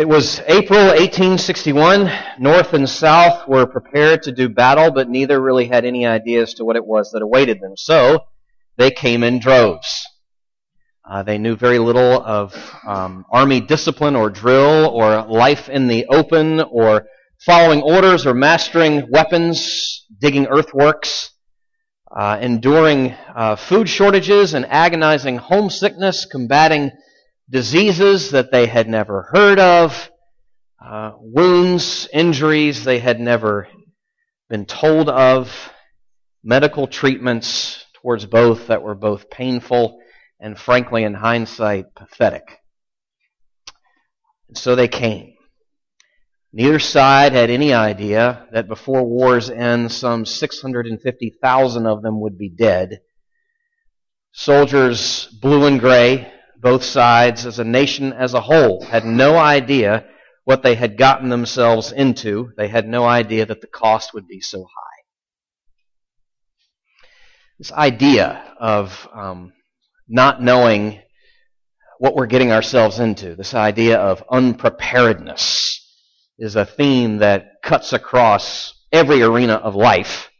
It was April 1861. North and South were prepared to do battle, but neither really had any idea as to what it was that awaited them. So they came in droves. Uh, they knew very little of um, army discipline or drill or life in the open or following orders or mastering weapons, digging earthworks, uh, enduring uh, food shortages and agonizing homesickness, combating diseases that they had never heard of, uh, wounds, injuries they had never been told of, medical treatments towards both that were both painful and, frankly, in hindsight, pathetic. And so they came. Neither side had any idea that before war's end, some 650,000 of them would be dead. Soldiers, blue and gray, both sides, as a nation as a whole, had no idea what they had gotten themselves into. They had no idea that the cost would be so high. This idea of um, not knowing what we're getting ourselves into, this idea of unpreparedness, is a theme that cuts across every arena of life,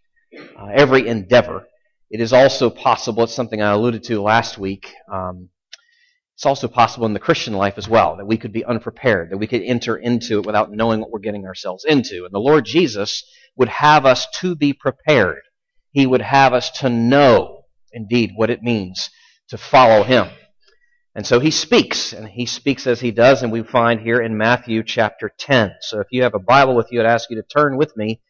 uh, every endeavor. It is also possible, it's something I alluded to last week, um, it's also possible in the Christian life as well that we could be unprepared, that we could enter into it without knowing what we're getting ourselves into. And the Lord Jesus would have us to be prepared. He would have us to know, indeed, what it means to follow Him. And so He speaks, and He speaks as He does, and we find here in Matthew chapter 10. So if you have a Bible with you, I'd ask you to turn with me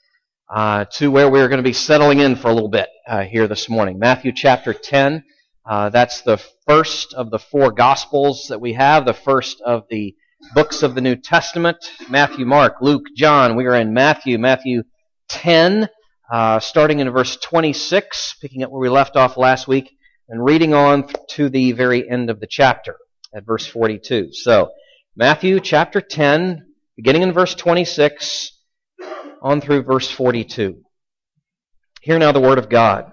uh, to where we're going to be settling in for a little bit uh, here this morning. Matthew chapter 10. Uh, that's the first of the four Gospels that we have, the first of the books of the New Testament Matthew, Mark, Luke, John. We are in Matthew, Matthew 10, uh, starting in verse 26, picking up where we left off last week, and reading on to the very end of the chapter at verse 42. So, Matthew chapter 10, beginning in verse 26, on through verse 42. Hear now the word of God.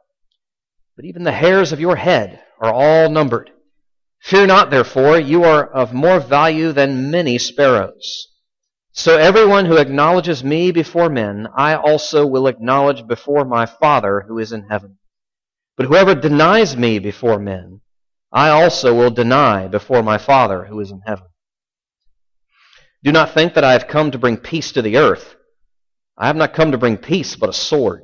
but even the hairs of your head are all numbered. Fear not, therefore, you are of more value than many sparrows. So everyone who acknowledges me before men, I also will acknowledge before my Father who is in heaven. But whoever denies me before men, I also will deny before my Father who is in heaven. Do not think that I have come to bring peace to the earth. I have not come to bring peace, but a sword.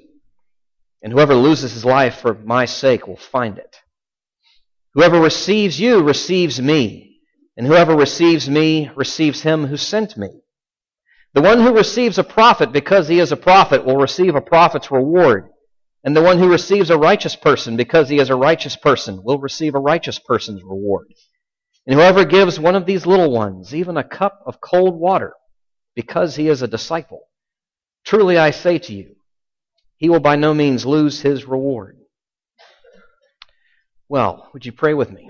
and whoever loses his life for my sake will find it. Whoever receives you receives me, and whoever receives me receives him who sent me. The one who receives a prophet because he is a prophet will receive a prophet's reward. And the one who receives a righteous person because he is a righteous person will receive a righteous person's reward. And whoever gives one of these little ones even a cup of cold water because he is a disciple, truly I say to you, he will by no means lose his reward. Well, would you pray with me?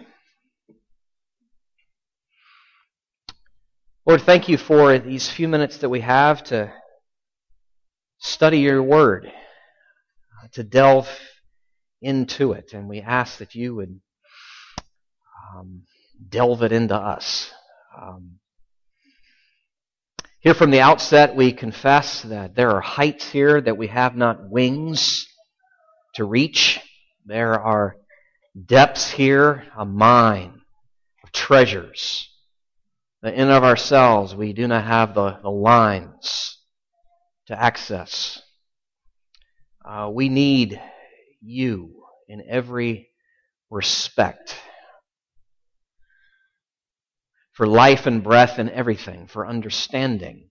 Lord, thank you for these few minutes that we have to study your word, to delve into it. And we ask that you would um, delve it into us. Um, here from the outset, we confess that there are heights here that we have not wings to reach. There are depths here, a mine of treasures. That in of ourselves we do not have the, the lines to access. Uh, we need you in every respect for life and breath and everything, for understanding,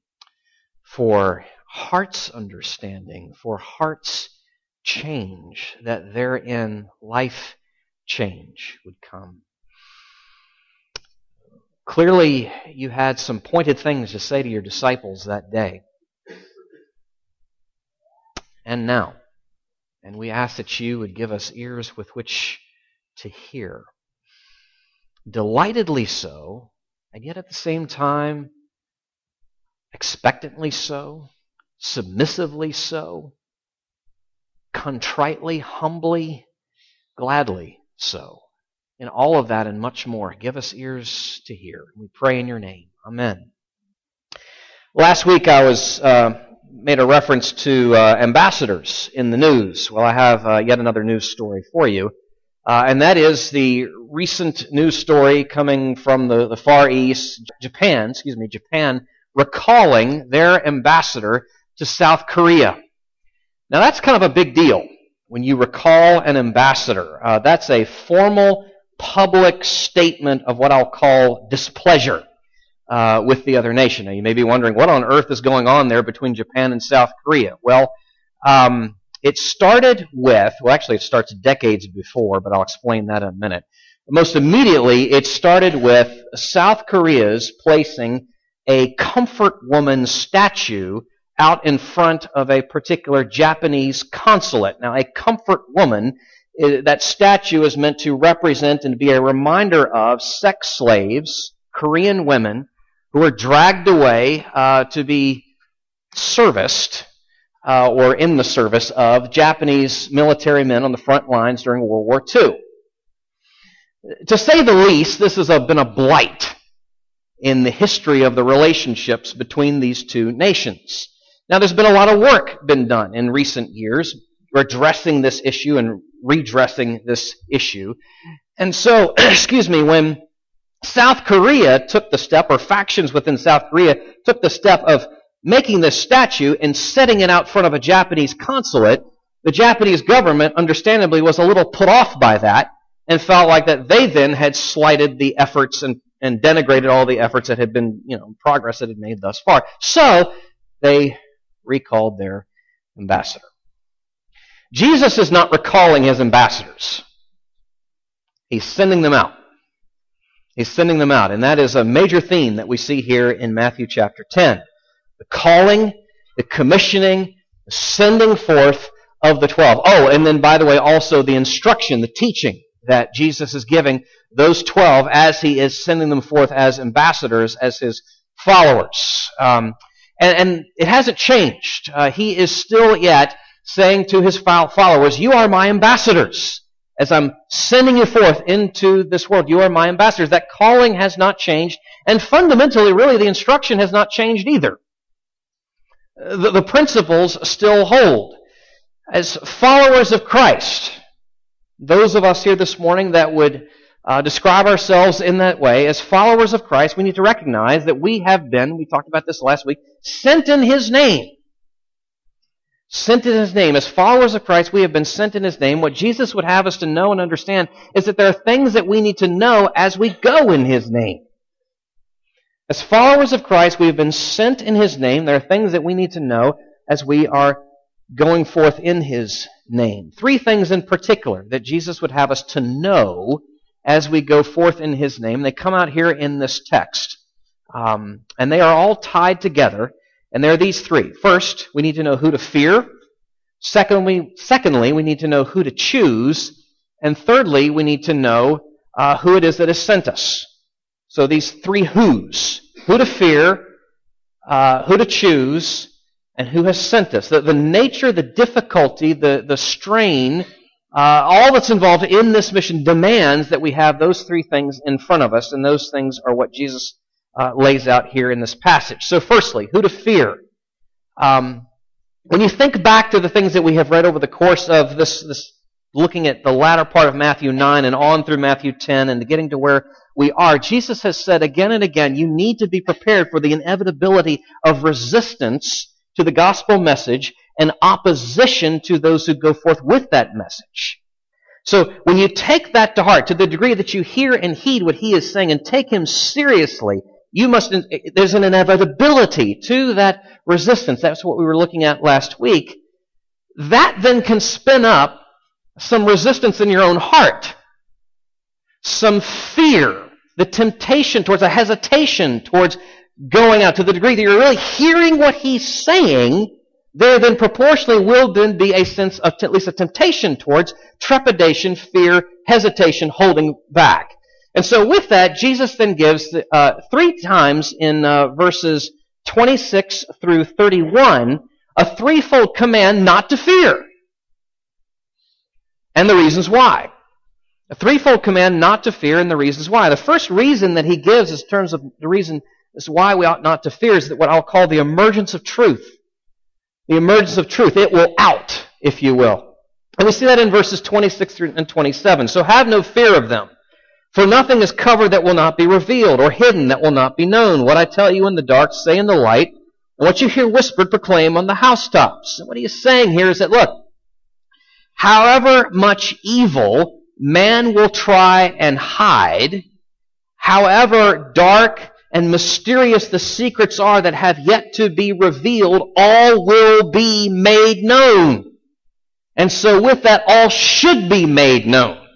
for heart's understanding, for heart's change, that therein life change would come. Clearly, you had some pointed things to say to your disciples that day. And now. And we ask that you would give us ears with which to hear. Delightedly so, and yet at the same time, expectantly so, submissively so, contritely, humbly, gladly so. In all of that and much more, give us ears to hear. We pray in your name. Amen. Last week I was uh, made a reference to uh, ambassadors in the news. Well, I have uh, yet another news story for you. Uh, and that is the recent news story coming from the, the Far East, Japan, excuse me, Japan, recalling their ambassador to South Korea. Now that's kind of a big deal when you recall an ambassador. Uh, that's a formal public statement of what I'll call displeasure uh, with the other nation. Now you may be wondering what on earth is going on there between Japan and South Korea. Well, um, it started with, well, actually, it starts decades before, but I'll explain that in a minute. Most immediately, it started with South Korea's placing a comfort woman statue out in front of a particular Japanese consulate. Now, a comfort woman, that statue is meant to represent and be a reminder of sex slaves, Korean women, who were dragged away uh, to be serviced uh, or in the service of Japanese military men on the front lines during World War II. To say the least, this has been a blight in the history of the relationships between these two nations. Now, there's been a lot of work been done in recent years addressing this issue and redressing this issue. And so, excuse me, when South Korea took the step, or factions within South Korea took the step of making this statue and setting it out front of a Japanese consulate, the Japanese government, understandably, was a little put off by that and felt like that they then had slighted the efforts and, and denigrated all the efforts that had been, you know, progress that had made thus far. So they recalled their ambassador. Jesus is not recalling his ambassadors. He's sending them out. He's sending them out. And that is a major theme that we see here in Matthew chapter 10 the calling, the commissioning, the sending forth of the twelve. Oh, and then, by the way, also the instruction, the teaching that Jesus is giving those twelve as he is sending them forth as ambassadors, as his followers. Um, and, and, it hasn't changed. Uh, he is still yet saying to his followers, You are my ambassadors. As I'm sending you forth into this world, you are my ambassadors. That calling has not changed. And fundamentally, really, the instruction has not changed either the, the principles still hold. As followers of Christ, those of us here this morning that would uh, describe ourselves in that way, as followers of Christ, we need to recognize that we have been, we talked about this last week, sent in His name. Sent in His name. As followers of Christ, we have been sent in His name. What Jesus would have us to know and understand is that there are things that we need to know as we go in His name. As followers of Christ, we have been sent in His name. There are things that we need to know as we are going forth in His name. Three things in particular that Jesus would have us to know as we go forth in His name. They come out here in this text. Um, and they are all tied together. And there are these three. First, we need to know who to fear. Secondly, secondly we need to know who to choose. And thirdly, we need to know uh, who it is that has sent us. So these three who's who to fear, uh, who to choose, and who has sent us. The, the nature, the difficulty, the, the strain, uh, all that's involved in this mission demands that we have those three things in front of us, and those things are what Jesus uh, lays out here in this passage. So, firstly, who to fear. Um, when you think back to the things that we have read over the course of this, this looking at the latter part of Matthew 9 and on through Matthew 10 and getting to where we are, Jesus has said again and again, you need to be prepared for the inevitability of resistance to the gospel message and opposition to those who go forth with that message. So when you take that to heart, to the degree that you hear and heed what he is saying and take him seriously, you must, there's an inevitability to that resistance. That's what we were looking at last week. That then can spin up some resistance in your own heart, some fear, the temptation towards a hesitation towards going out to the degree that you're really hearing what he's saying, there then proportionally will then be a sense of at least a temptation towards trepidation, fear, hesitation, holding back. And so with that, Jesus then gives uh, three times in uh, verses 26 through 31 a threefold command not to fear. And the reasons why. A threefold command not to fear and the reasons why. The first reason that he gives in terms of the reason is why we ought not to fear is that what I'll call the emergence of truth. The emergence of truth. It will out, if you will. And we see that in verses 26 and 27. So have no fear of them. For nothing is covered that will not be revealed, or hidden that will not be known. What I tell you in the dark, say in the light, and what you hear whispered, proclaim on the housetops. And what he is saying here is that, look, however much evil man will try and hide, however dark and mysterious the secrets are that have yet to be revealed, all will be made known. And so with that, all should be made known.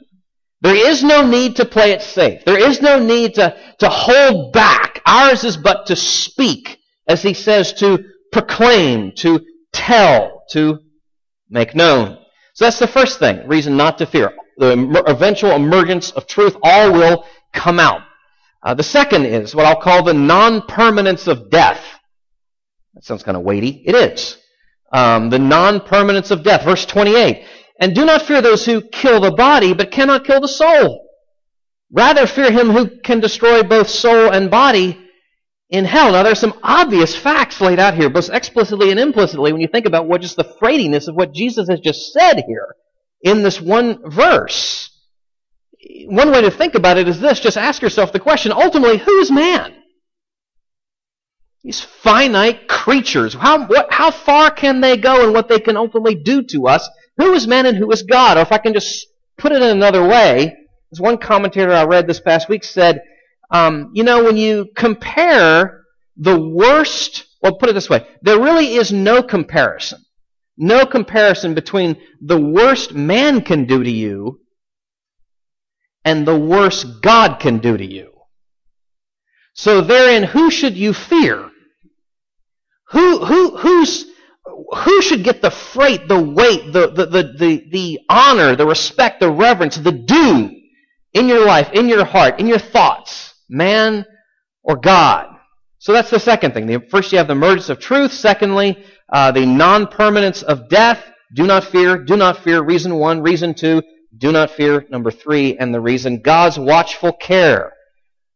There is no need to play it safe. There is no need to, to hold back. Ours is but to speak, as he says, to proclaim, to tell, to make known. So that's the first thing, reason not to fear. The eventual emergence of truth, all will come out. Uh, the second is what I'll call the non-permanence of death. That sounds kind of weighty. It is. Um, the non-permanence of death. Verse 28. And do not fear those who kill the body, but cannot kill the soul. Rather fear him who can destroy both soul and body in hell. Now there's some obvious facts laid out here, both explicitly and implicitly, when you think about what just the freightiness of what Jesus has just said here in this one verse one way to think about it is this just ask yourself the question ultimately, who is man? These finite creatures. How, what, how far can they go and what they can ultimately do to us? Who is man and who is God? Or if I can just put it in another way, as one commentator I read this past week said, um, you know, when you compare the worst, well, put it this way, there really is no comparison. No comparison between the worst man can do to you and the worst God can do to you. So therein, who should you fear? Who, who, who's, who should get the freight, the weight, the, the, the, the, the honor, the respect, the reverence, the due in your life, in your heart, in your thoughts? Man or God? So that's the second thing. First, you have the emergence of truth. Secondly, uh, the non-permanence of death. Do not fear. Do not fear. Reason one. Reason two. Do not fear. Number three, and the reason God's watchful care.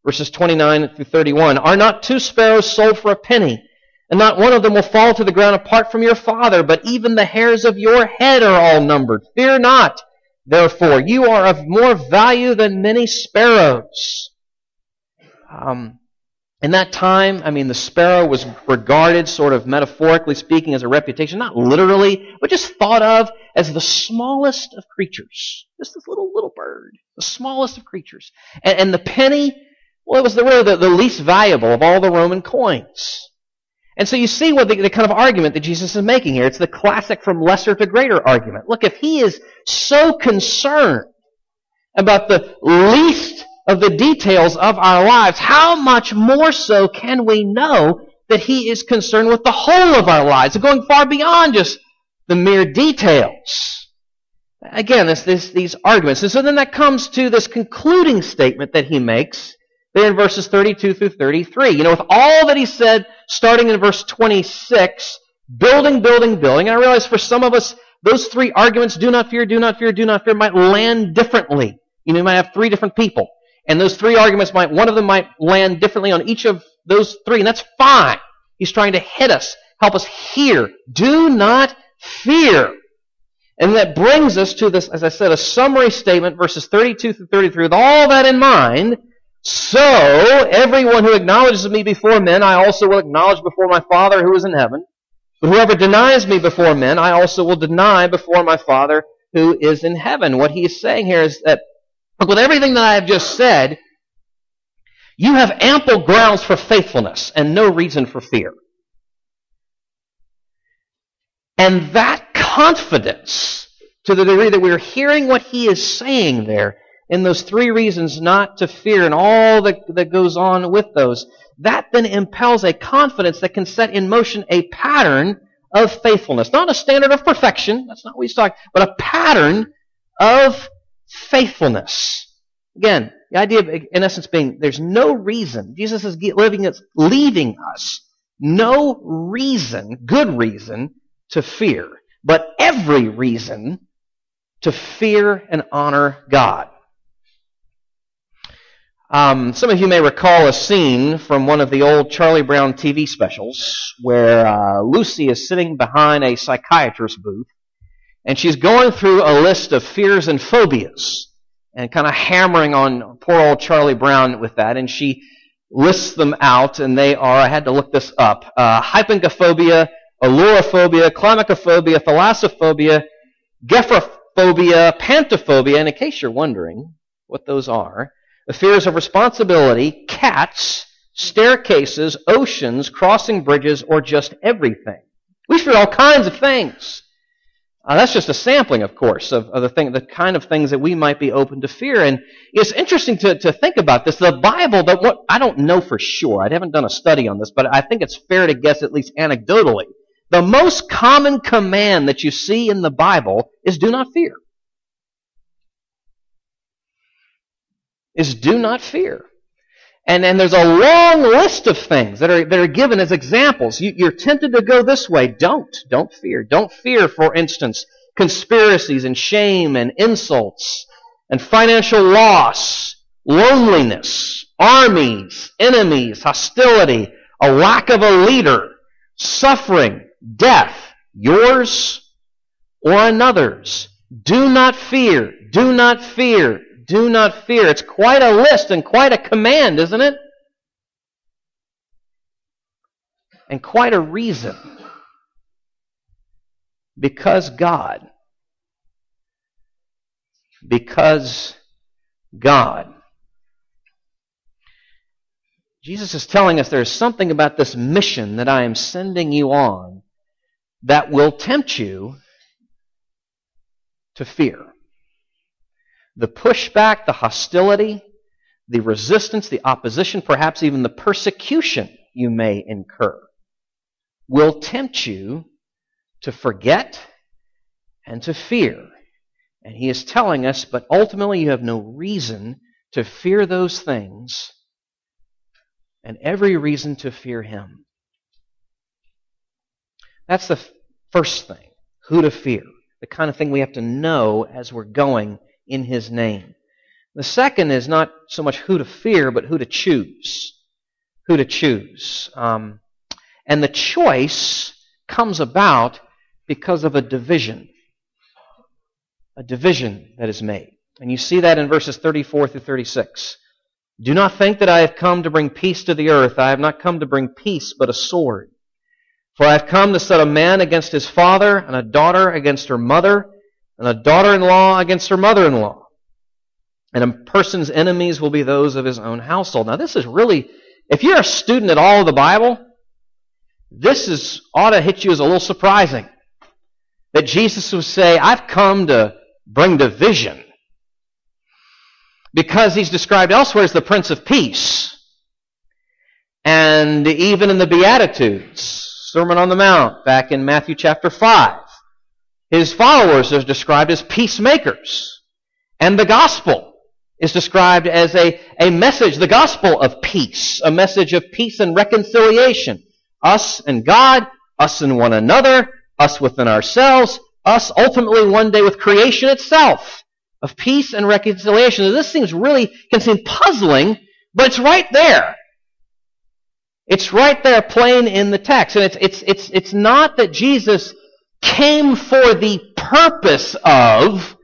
Verses 29 through 31. Are not two sparrows sold for a penny? And not one of them will fall to the ground apart from your Father, but even the hairs of your head are all numbered. Fear not, therefore. You are of more value than many sparrows. Um, in that time, I mean, the sparrow was regarded, sort of metaphorically speaking, as a reputation, not literally, but just thought of as the smallest of creatures. Just this little, little bird. The smallest of creatures. And, and the penny, well, it was the, really the, the least valuable of all the Roman coins. And so you see what the, the, kind of argument that Jesus is making here. It's the classic from lesser to greater argument. Look, if he is so concerned about the least of the details of our lives, how much more so can we know that he is concerned with the whole of our lives, going far beyond just the mere details? Again, this, this, these arguments. And so then that comes to this concluding statement that he makes there in verses 32 through 33. You know, with all that he said, starting in verse 26, building, building, building, and I realize for some of us, those three arguments, do not fear, do not fear, do not fear, might land differently. You know, you might have three different people. And those three arguments might, one of them might land differently on each of those three, and that's fine. He's trying to hit us, help us hear. Do not fear. And that brings us to this, as I said, a summary statement, verses 32 through 33. With all that in mind, so everyone who acknowledges me before men, I also will acknowledge before my Father who is in heaven. But whoever denies me before men, I also will deny before my Father who is in heaven. What he is saying here is that, look, with everything that I have just said, you have ample grounds for faithfulness and no reason for fear. And that confidence, to the degree that we're hearing what he is saying there, in those three reasons not to fear and all that, that goes on with those, that then impels a confidence that can set in motion a pattern of faithfulness. Not a standard of perfection, that's not what he's talking, but a pattern of faithfulness. Again, the idea of, in essence, being there's no reason. Jesus is living us, leaving us no reason, good reason, to fear, but every reason to fear and honor God. Um, some of you may recall a scene from one of the old Charlie Brown TV specials where uh, Lucy is sitting behind a psychiatrist's booth and she's going through a list of fears and phobias and kind of hammering on poor old Charlie Brown with that. And she lists them out, and they are, I had to look this up, uh, hypengyophobia, ailurophobia, climacophobia, thalassophobia, gephyrophobia, pantophobia, and in case you're wondering what those are, the fears of responsibility, cats, staircases, oceans, crossing bridges, or just everything. We fear all kinds of things. Uh, that's just a sampling, of course, of, of the, thing, the kind of things that we might be open to fear. And it's interesting to, to think about this. The Bible, that what I don't know for sure. I haven't done a study on this, but I think it's fair to guess, at least anecdotally, the most common command that you see in the Bible is do not fear. is do not fear. And, and there's a long list of things that are, that are given as examples. You, you're tempted to go this way. Don't. Don't fear. Don't fear, for instance, conspiracies and shame and insults and financial loss, loneliness, armies, enemies, hostility, a lack of a leader, suffering, death, yours or another's. Do not fear. Do not fear do not fear. It's quite a list and quite a command, isn't it? And quite a reason. Because God. Because God. Jesus is telling us there's something about this mission that I am sending you on that will tempt you to fear the pushback, the hostility, the resistance, the opposition, perhaps even the persecution you may incur will tempt you to forget and to fear. And he is telling us, but ultimately you have no reason to fear those things and every reason to fear him. That's the first thing, who to fear. The kind of thing we have to know as we're going in his name. The second is not so much who to fear, but who to choose. Who to choose. Um, and the choice comes about because of a division. A division that is made. And you see that in verses 34 through 36. Do not think that I have come to bring peace to the earth. I have not come to bring peace, but a sword. For I have come to set a man against his father, and a daughter against her mother, and a daughter-in-law against her mother-in-law. And a person's enemies will be those of his own household. Now this is really, if you're a student at all of the Bible, this is, ought to hit you as a little surprising. That Jesus would say, I've come to bring division. Because he's described elsewhere as the Prince of Peace. And even in the Beatitudes, Sermon on the Mount, back in Matthew chapter 5, his followers are described as peacemakers. And the gospel is described as a, a message, the gospel of peace, a message of peace and reconciliation. Us and God, us and one another, us within ourselves, us ultimately one day with creation itself of peace and reconciliation. this seems really, can seem puzzling, but it's right there. It's right there plain in the text. And it's, it's, it's, it's not that Jesus came for the purpose of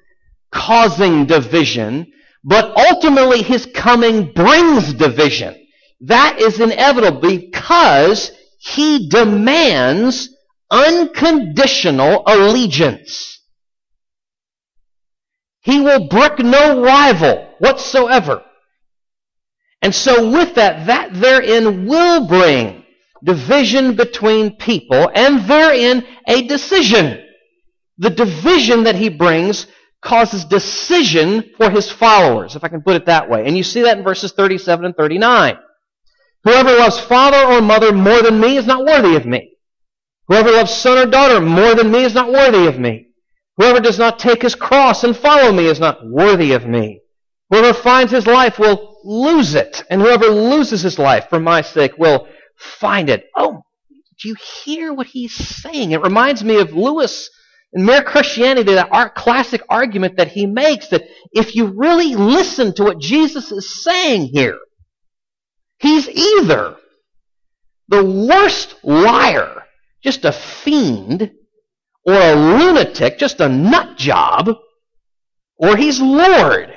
causing division, but ultimately his coming brings division. That is inevitable because he demands unconditional allegiance. He will brook no rival whatsoever. And so with that, that therein will bring division between people and therein a decision. The division that he brings causes decision for his followers, if I can put it that way. And you see that in verses 37 and 39. Whoever loves father or mother more than me is not worthy of me. Whoever loves son or daughter more than me is not worthy of me. Whoever does not take his cross and follow me is not worthy of me. Whoever finds his life will lose it, and whoever loses his life for my sake will find it. Oh, do you hear what he's saying? It reminds me of Lewis in Mere Christianity, that our classic argument that he makes that if you really listen to what Jesus is saying here, he's either the worst liar, just a fiend, or a lunatic, just a nut job, or he's Lord.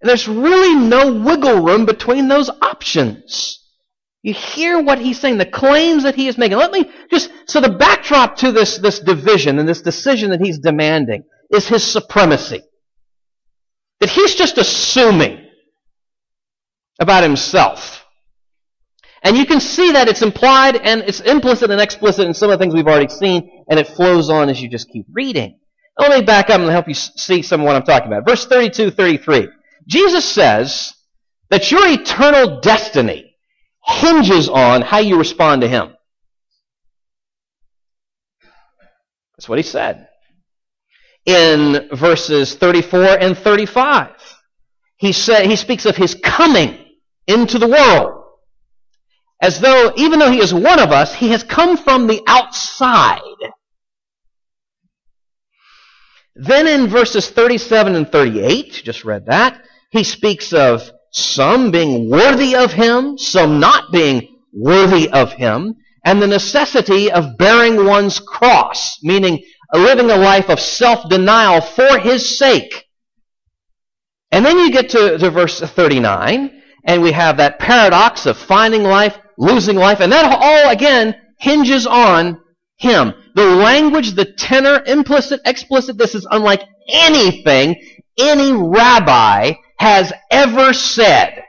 And there's really no wiggle room between those options. You hear what he's saying, the claims that he is making. Let me just, so the backdrop to this, this division and this decision that he's demanding is his supremacy. That he's just assuming about himself. And you can see that it's implied and it's implicit and explicit in some of the things we've already seen, and it flows on as you just keep reading. Let me back up and help you see some of what I'm talking about. Verse 32, 33. Jesus says that your eternal destiny hinges on how you respond to Him. That's what He said. In verses 34 and 35, he, said, he speaks of His coming into the world. As though, even though He is one of us, He has come from the outside. Then in verses 37 and 38, just read that, he speaks of some being worthy of him, some not being worthy of him, and the necessity of bearing one's cross, meaning living a life of self-denial for his sake. And then you get to, to verse 39, and we have that paradox of finding life, losing life, and that all, again, hinges on him. The language, the tenor, implicit, explicit, this is unlike anything any rabbi has ever said.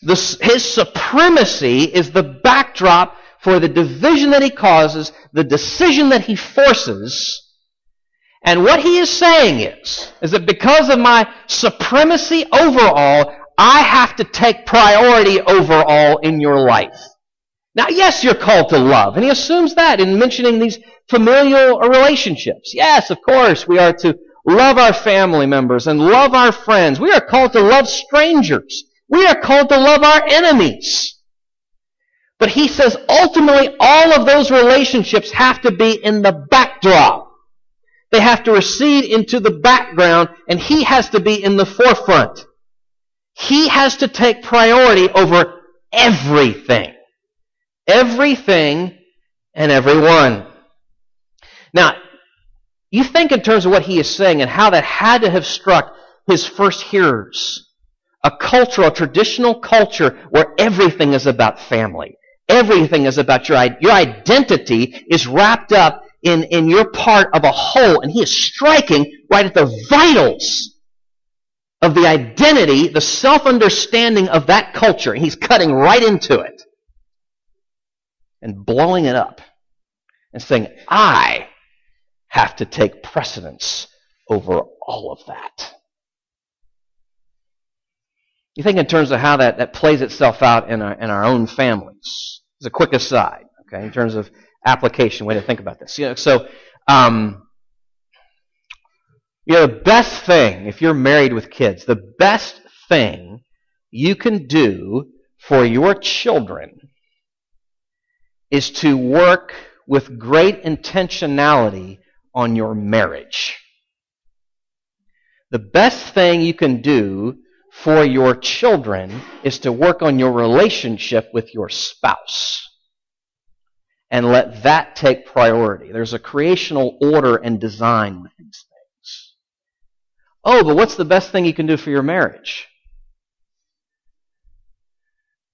his supremacy is the backdrop for the division that he causes, the decision that he forces. And what he is saying is, is that because of my supremacy over all, I have to take priority over all in your life. Now, yes, you're called to love. And he assumes that in mentioning these familial relationships. Yes, of course, we are to love our family members and love our friends. We are called to love strangers. We are called to love our enemies. But he says ultimately all of those relationships have to be in the backdrop. They have to recede into the background and he has to be in the forefront. He has to take priority over everything. Everything and everyone. Now, you think in terms of what he is saying and how that had to have struck his first hearers. A culture, a traditional culture where everything is about family. Everything is about your, your identity is wrapped up in, in your part of a whole. And he is striking right at the vitals of the identity, the self-understanding of that culture. And he's cutting right into it and blowing it up and saying, I have to take precedence over all of that. You think in terms of how that, that plays itself out in our, in our own families. As a quick aside, okay, in terms of application, way to think about this. You know, so, um, you know, the best thing, if you're married with kids, the best thing you can do for your children is to work with great intentionality on your marriage. The best thing you can do for your children is to work on your relationship with your spouse. And let that take priority. There's a creational order and design with these things. Oh, but what's the best thing you can do for your marriage?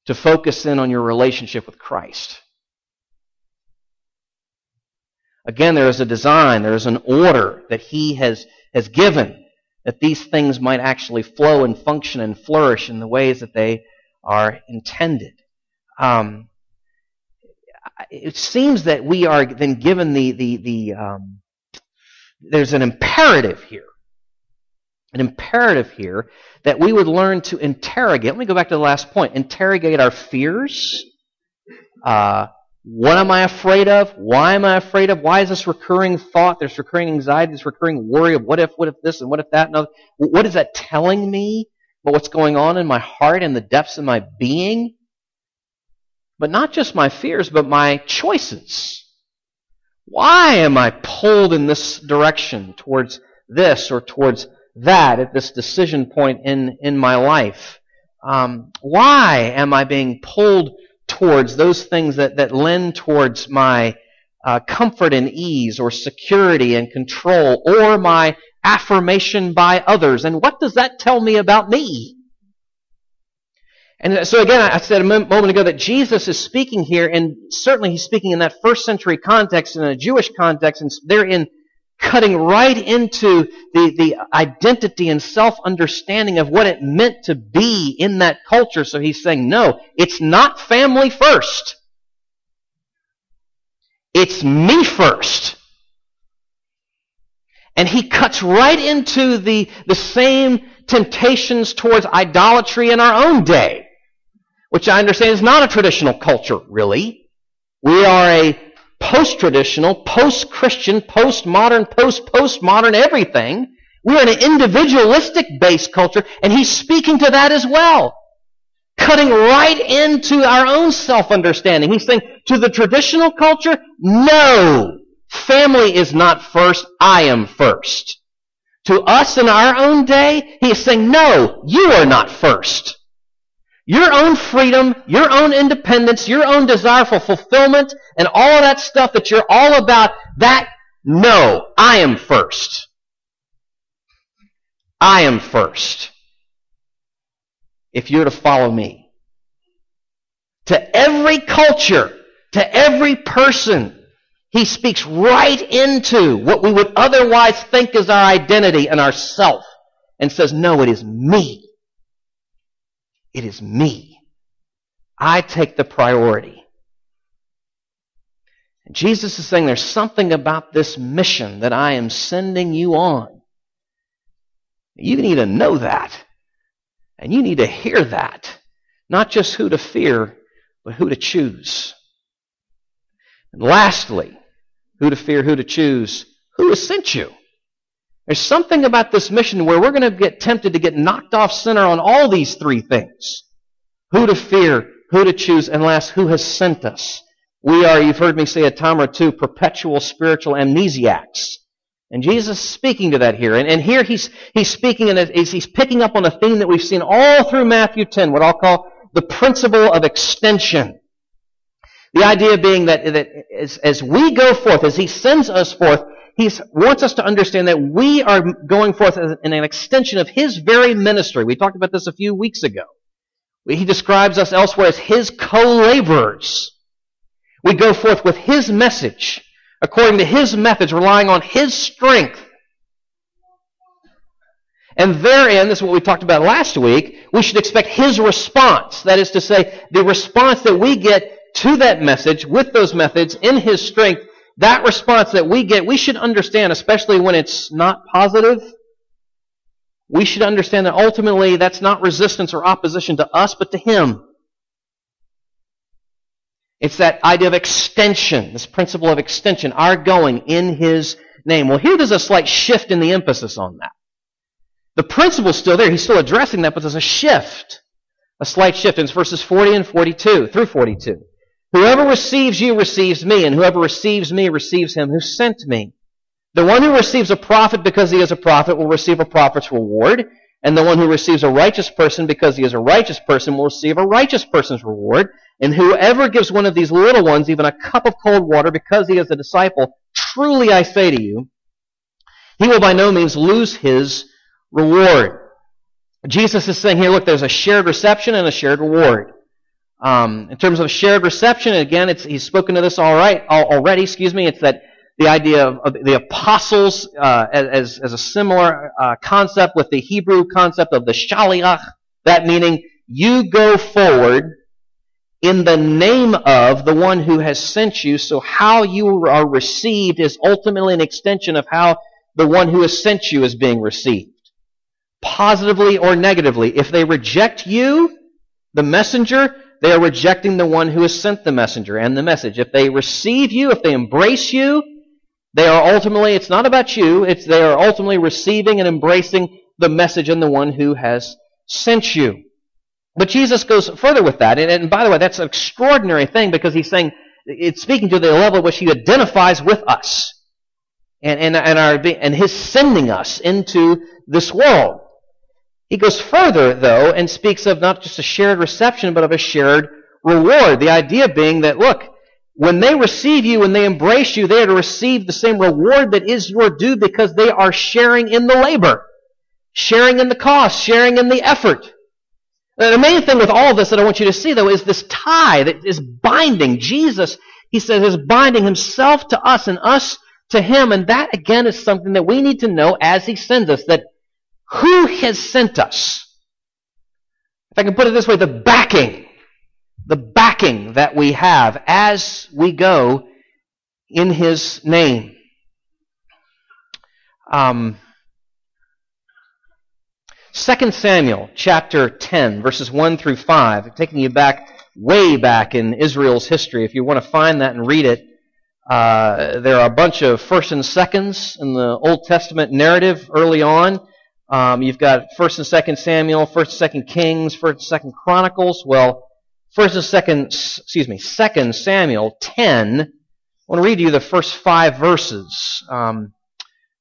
To focus in on your relationship with Christ Again, there is a design, there is an order that He has, has given that these things might actually flow and function and flourish in the ways that they are intended. Um, it seems that we are then given the, the, the um, there's an imperative here. An imperative here that we would learn to interrogate. Let me go back to the last point. Interrogate our fears. Uh, what am I afraid of? Why am I afraid of? Why is this recurring thought, this recurring anxiety, this recurring worry of what if, what if this, and what if that? And other? what is that telling me about what's going on in my heart and the depths of my being? But not just my fears, but my choices. Why am I pulled in this direction towards this or towards that at this decision point in, in my life? Um, why am I being pulled towards those things that, that lend towards my uh, comfort and ease or security and control or my affirmation by others? And what does that tell me about me? And so again, I said a moment ago that Jesus is speaking here, and certainly he's speaking in that first century context, in a Jewish context, and therein cutting right into the, the identity and self-understanding of what it meant to be in that culture. So he's saying, no, it's not family first. It's me first. And he cuts right into the, the same temptations towards idolatry in our own day which I understand is not a traditional culture, really. We are a post-traditional, post-Christian, post-modern, post-postmodern everything. We're in an individualistic based culture, and he's speaking to that as well. Cutting right into our own self-understanding. He's saying, to the traditional culture, no. Family is not first, I am first. To us in our own day, he is saying, no, you are not first. Your own freedom, your own independence, your own desire for fulfillment, and all of that stuff that you're all about, that, no, I am first. I am first. If you're to follow me. To every culture, to every person, he speaks right into what we would otherwise think is our identity and our self and says, no, it is me. It is me. I take the priority. Jesus is saying there's something about this mission that I am sending you on. You need to know that. And you need to hear that. Not just who to fear, but who to choose. And lastly, who to fear, who to choose, who has sent you. There's something about this mission where we're going to get tempted to get knocked off center on all these three things. Who to fear, who to choose, and last, who has sent us. We are, you've heard me say a time or two, perpetual spiritual amnesiacs. And Jesus is speaking to that here. And, and here he's, he's speaking and he's picking up on a theme that we've seen all through Matthew 10, what I'll call the principle of extension. The idea being that, that as, as we go forth, as he sends us forth, he wants us to understand that we are going forth in an extension of his very ministry. We talked about this a few weeks ago. He describes us elsewhere as his co-laborers. We go forth with his message, according to his methods, relying on his strength. And therein, this is what we talked about last week, we should expect his response. That is to say, the response that we get to that message with those methods in his strength that response that we get, we should understand, especially when it's not positive, we should understand that ultimately that's not resistance or opposition to us, but to Him. It's that idea of extension, this principle of extension, our going in His name. Well, here there's a slight shift in the emphasis on that. The principle's still there. He's still addressing that, but there's a shift. A slight shift. in verses 40 and 42, through 42. Whoever receives you receives me, and whoever receives me receives him who sent me. The one who receives a prophet because he is a prophet will receive a prophet's reward, and the one who receives a righteous person because he is a righteous person will receive a righteous person's reward. And whoever gives one of these little ones even a cup of cold water because he is a disciple, truly I say to you, he will by no means lose his reward. Jesus is saying here, look, there's a shared reception and a shared reward. Um, in terms of shared reception, again, he's spoken to this all right already. Excuse me. It's that the idea of, of the apostles uh, as, as a similar uh, concept with the Hebrew concept of the shaliach, that meaning you go forward in the name of the one who has sent you, so how you are received is ultimately an extension of how the one who has sent you is being received. Positively or negatively. If they reject you, the messenger, they are rejecting the one who has sent the messenger and the message. If they receive you, if they embrace you, they are ultimately, it's not about you, it's they are ultimately receiving and embracing the message and the one who has sent you. But Jesus goes further with that. And, and by the way, that's an extraordinary thing because he's saying, it's speaking to the level which he identifies with us. And, and, and, our, and his sending us into this world. He goes further, though, and speaks of not just a shared reception, but of a shared reward. The idea being that, look, when they receive you, when they embrace you, they are to receive the same reward that is your due because they are sharing in the labor, sharing in the cost, sharing in the effort. The main thing with all of this that I want you to see, though, is this tie that is binding. Jesus, he says, is binding himself to us and us to him. And that, again, is something that we need to know as he sends us, that who has sent us? If I can put it this way, the backing, the backing that we have as we go in his name. Um, 2 Samuel chapter 10, verses 1 through 5, I'm taking you back, way back in Israel's history. If you want to find that and read it, uh, there are a bunch of first and seconds in the Old Testament narrative early on. Um, you've got First and Second Samuel, First and Second Kings, First and Second Chronicles. Well, First and Second, excuse me, Second Samuel 10. I want to read you the first five verses, um,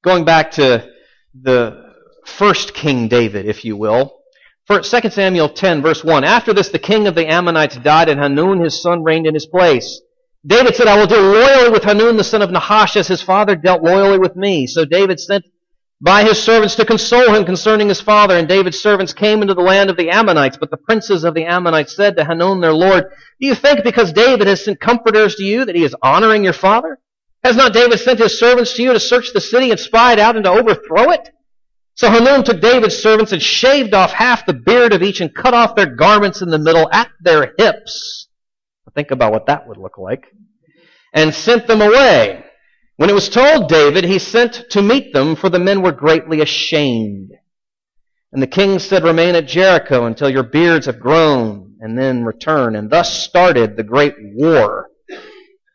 going back to the first King David, if you will. For 2 Samuel 10, verse 1. After this, the king of the Ammonites died, and Hanun, his son, reigned in his place. David said, I will deal loyally with Hanun, the son of Nahash, as his father dealt loyally with me. So David sent by his servants to console him concerning his father. And David's servants came into the land of the Ammonites. But the princes of the Ammonites said to Hanun, their lord, Do you think because David has sent comforters to you that he is honoring your father? Has not David sent his servants to you to search the city and spy it out and to overthrow it? So Hanun took David's servants and shaved off half the beard of each and cut off their garments in the middle at their hips. Think about what that would look like. And sent them away. When it was told David, he sent to meet them, for the men were greatly ashamed. And the king said, Remain at Jericho until your beards have grown, and then return. And thus started the great war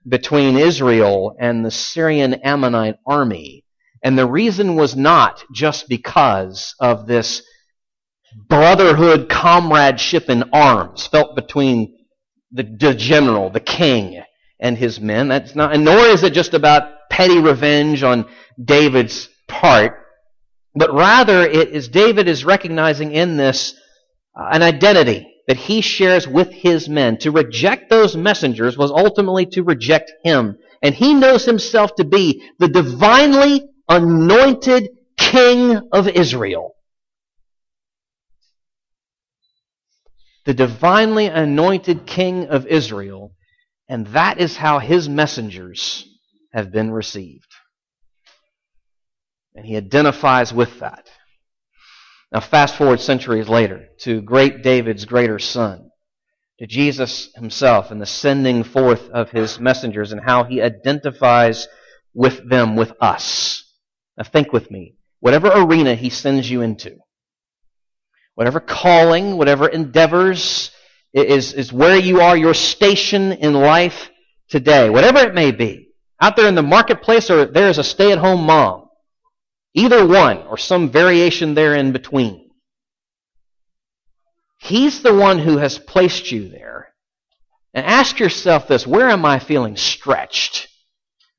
between Israel and the Syrian Ammonite army and the reason was not just because of this brotherhood, comradeship in arms felt between the, the general, the king, and his men. That's not, and nor is it just about petty revenge on David's part, but rather it is David is recognizing in this uh, an identity that he shares with his men. To reject those messengers was ultimately to reject him. And he knows himself to be the divinely anointed king of Israel. The divinely anointed king of Israel, and that is how his messengers have been received. And he identifies with that. Now, fast forward centuries later to great David's greater son, to Jesus himself and the sending forth of his messengers and how he identifies with them, with us. Now think with me. Whatever arena he sends you into, whatever calling, whatever endeavors is, is where you are, your station in life today, whatever it may be, out there in the marketplace or there is a stay-at-home mom, either one or some variation there in between. He's the one who has placed you there. And ask yourself this, where am I feeling stretched?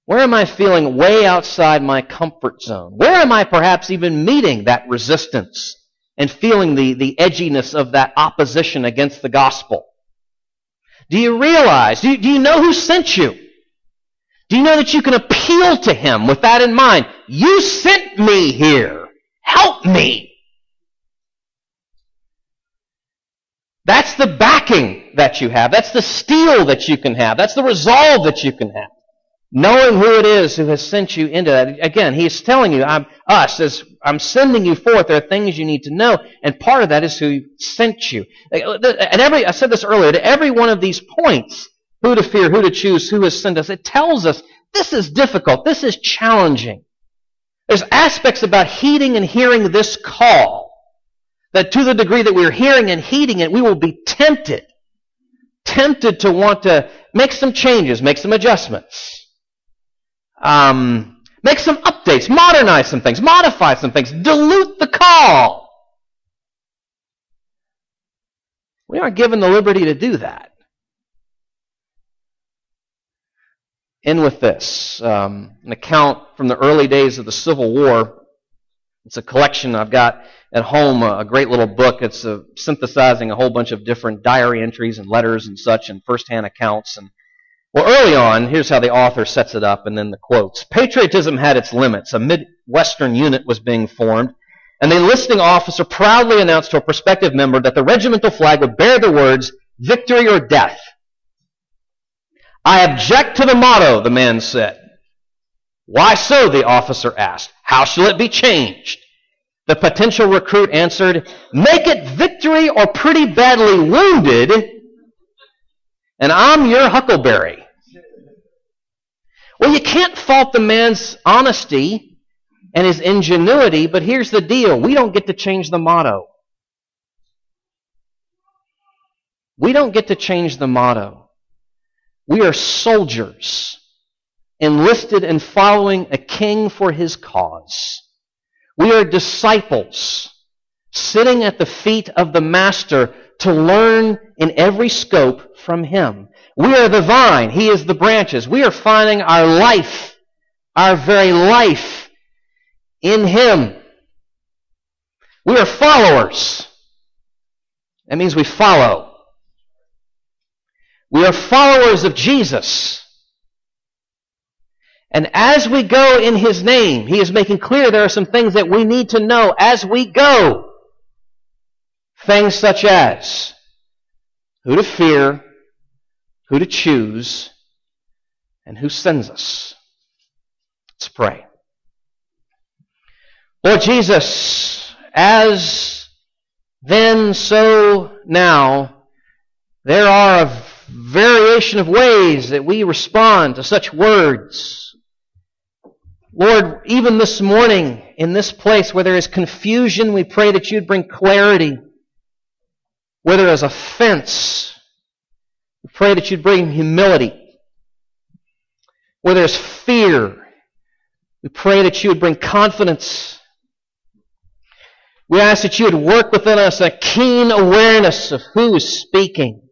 Where am I feeling way outside my comfort zone? Where am I perhaps even meeting that resistance and feeling the, the edginess of that opposition against the gospel? Do you realize, do you, do you know who sent you? Do you know that you can appeal to him with that in mind? You sent me here. Help me. That's the backing that you have. That's the steel that you can have. That's the resolve that you can have. Knowing who it is who has sent you into that. Again, he's telling you, I'm us, as I'm sending you forth, there are things you need to know, and part of that is who sent you. Uh, and every, I said this earlier, to every one of these points, who to fear, who to choose, who has sent us, it tells us this is difficult, this is challenging. There's aspects about heeding and hearing this call that to the degree that we're hearing and heeding it, we will be tempted, tempted to want to make some changes, make some adjustments um, make some updates, modernize some things, modify some things, dilute the call. We aren't given the liberty to do that. In with this um, an account from the early days of the Civil War. It's a collection I've got at home, a great little book. It's a, synthesizing a whole bunch of different diary entries and letters and such and firsthand accounts. And well, early on, here's how the author sets it up and then the quotes. Patriotism had its limits. A Midwestern unit was being formed, and the enlisting officer proudly announced to a prospective member that the regimental flag would bear the words, victory or death. I object to the motto, the man said. Why so? the officer asked. How shall it be changed? The potential recruit answered, Make it victory or pretty badly wounded and I'm your huckleberry. Well, you can't fault the man's honesty and his ingenuity, but here's the deal. We don't get to change the motto. We don't get to change the motto. We are soldiers enlisted in following a king for his cause. We are disciples sitting at the feet of the master to learn in every scope from Him. We are the vine, He is the branches. We are finding our life, our very life, in Him. We are followers. That means we follow. We are followers of Jesus. And as we go in His name, He is making clear there are some things that we need to know as we go. Things such as who to fear, who to choose, and who sends us. Let's pray. Lord Jesus, as then, so now, there are a variation of ways that we respond to such words. Lord, even this morning, in this place where there is confusion, we pray that you'd bring clarity where there is offense, we pray that you'd bring humility. Where there's fear, we pray that you would bring confidence. We ask that you would work within us a keen awareness of who is speaking.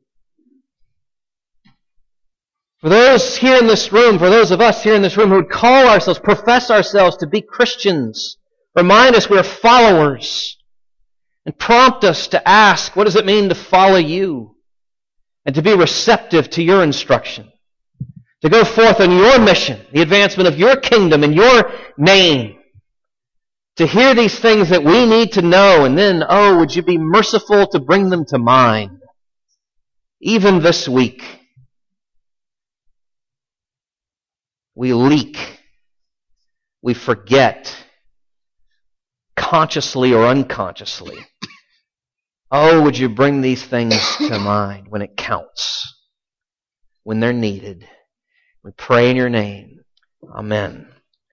For those here in this room, for those of us here in this room who would call ourselves, profess ourselves to be Christians, remind us we're followers and prompt us to ask, what does it mean to follow you? And to be receptive to your instruction. To go forth on your mission, the advancement of your kingdom in your name. To hear these things that we need to know, and then, oh, would you be merciful to bring them to mind? Even this week, we leak, we forget, consciously or unconsciously. Oh, would you bring these things to mind when it counts, when they're needed? We pray in your name. Amen.